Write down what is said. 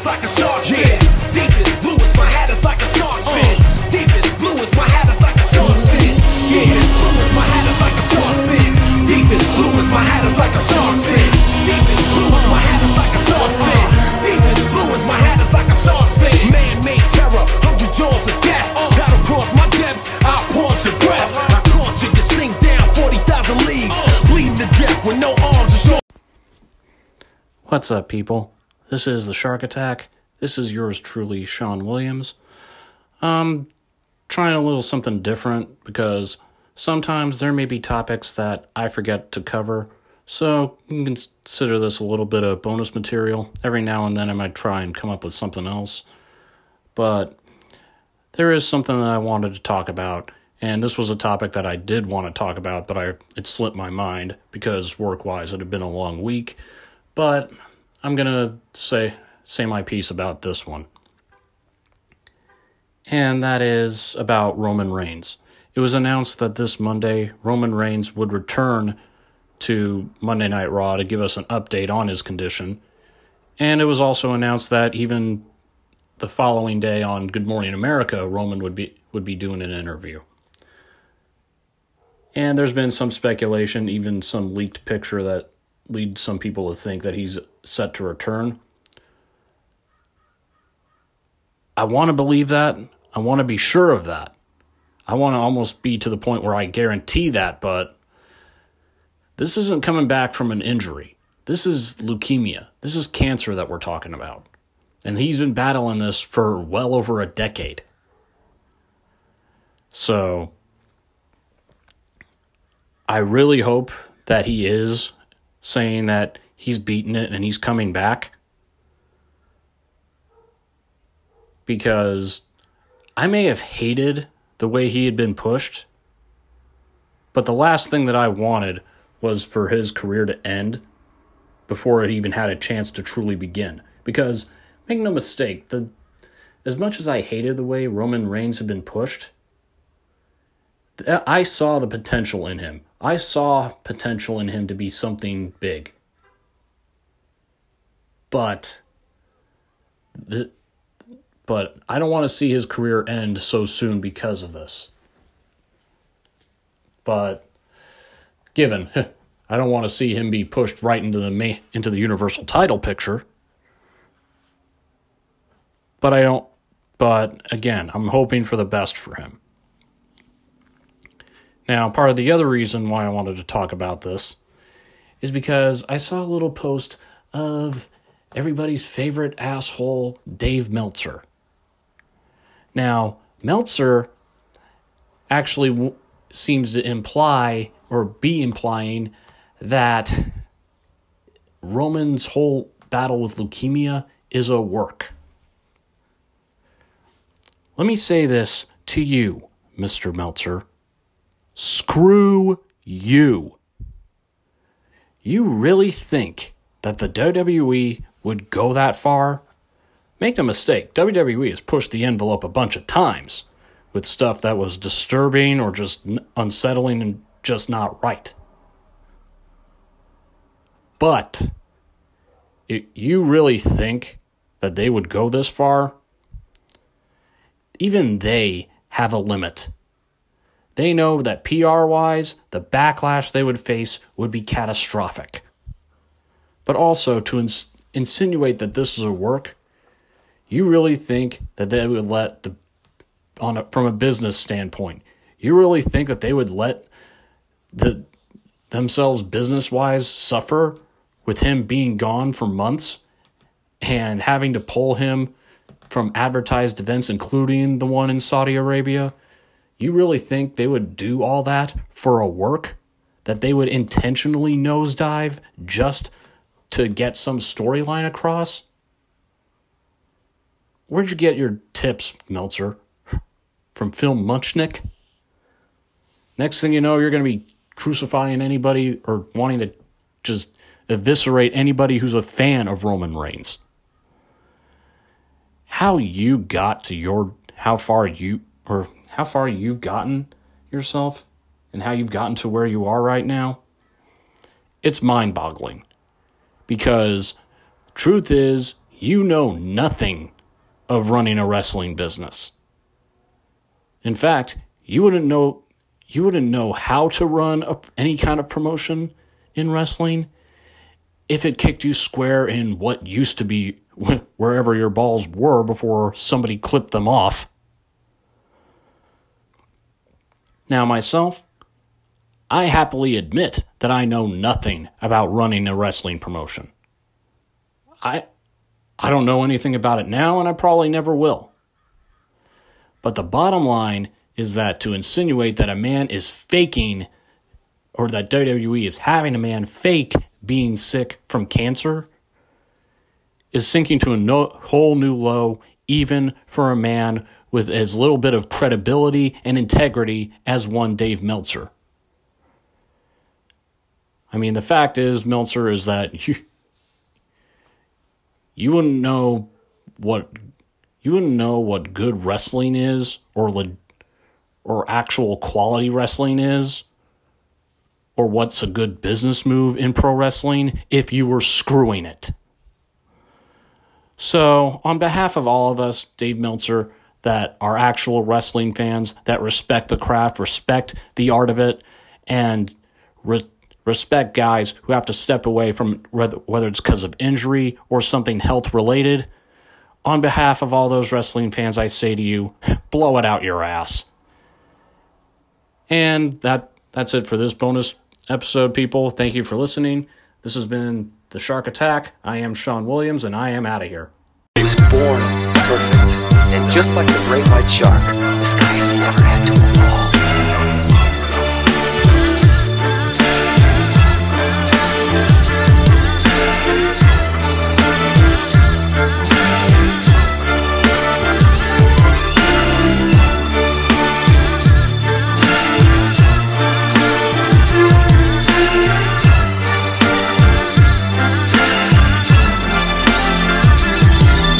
is like a shark's fin. Deepest blue is my hat is like a shark's fin. Deepest blue is my hat is like a shark's fin. Yeah, blue is my hat is like a shark's fin. Deepest blue is my hat is like a shark's fin. Deepest blue is my hat is like a shark's fin. Deepest blue is my hat is like a shark's fin. Man-made terror, hundred jaws of death. Battle cross my depths, I'll pause your breath. I caught you, you sink down 40,000 leagues. Bleeding to death with no arms and shoulders. What's up, people? This is the Shark Attack. This is yours truly, Sean Williams. Um, trying a little something different because sometimes there may be topics that I forget to cover. So you can consider this a little bit of bonus material. Every now and then I might try and come up with something else. But there is something that I wanted to talk about, and this was a topic that I did want to talk about, but I it slipped my mind because work-wise it had been a long week. But I'm gonna say say my piece about this one, and that is about Roman Reigns. It was announced that this Monday Roman Reigns would return to Monday Night Raw to give us an update on his condition, and it was also announced that even the following day on Good Morning America, Roman would be would be doing an interview. And there's been some speculation, even some leaked picture that leads some people to think that he's set to return. I want to believe that. I want to be sure of that. I want to almost be to the point where I guarantee that, but this isn't coming back from an injury. This is leukemia. This is cancer that we're talking about. And he's been battling this for well over a decade. So, I really hope that he is saying that he's beaten it and he's coming back. Because I may have hated the way he had been pushed, but the last thing that I wanted was for his career to end before it even had a chance to truly begin. Because, make no mistake, the as much as I hated the way Roman Reigns had been pushed, I saw the potential in him. I saw potential in him to be something big. But the but I don't want to see his career end so soon because of this. But given I don't want to see him be pushed right into the into the universal title picture. But I don't but again, I'm hoping for the best for him. Now, part of the other reason why I wanted to talk about this is because I saw a little post of everybody's favorite asshole, Dave Meltzer. Now, Meltzer actually w- seems to imply or be implying that Roman's whole battle with leukemia is a work. Let me say this to you, Mr. Meltzer. Screw you. You really think that the WWE would go that far? Make no mistake, WWE has pushed the envelope a bunch of times with stuff that was disturbing or just unsettling and just not right. But it, you really think that they would go this far? Even they have a limit. They know that PR wise, the backlash they would face would be catastrophic. But also, to insinuate that this is a work, you really think that they would let the, on a, from a business standpoint, you really think that they would let the themselves business wise suffer with him being gone for months and having to pull him from advertised events, including the one in Saudi Arabia? You really think they would do all that for a work? That they would intentionally nosedive just to get some storyline across? Where'd you get your tips, Meltzer? From Phil Mushnick? Next thing you know, you're going to be crucifying anybody or wanting to just eviscerate anybody who's a fan of Roman Reigns. How you got to your, how far you, or how far you've gotten yourself and how you've gotten to where you are right now, it's mind boggling. Because truth is, you know nothing of running a wrestling business. In fact, you wouldn't know you wouldn't know how to run a, any kind of promotion in wrestling if it kicked you square in what used to be wherever your balls were before somebody clipped them off. Now, myself, I happily admit that I know nothing about running a wrestling promotion. I I don't know anything about it now and I probably never will. But the bottom line is that to insinuate that a man is faking or that WWE is having a man fake being sick from cancer is sinking to a no, whole new low, even for a man with as little bit of credibility and integrity as one Dave Meltzer. I mean, the fact is, Meltzer, is that you, you wouldn't know what you wouldn't know what good wrestling is or le, or actual quality wrestling is or what's a good business move in pro wrestling if you were screwing it. So, on behalf of all of us, Dave Meltzer, that are actual wrestling fans, that respect the craft, respect the art of it, and re- respect guys who have to step away from whether, it's because of injury or something health related, on behalf of all those wrestling fans, I say to you, blow it out your ass. And that that's it for this bonus episode, people. Thank you for listening. This has been The Shark Attack. I am Sean Williams, and I am out of here. He was born perfect. And just like the great white shark, this guy has never had to.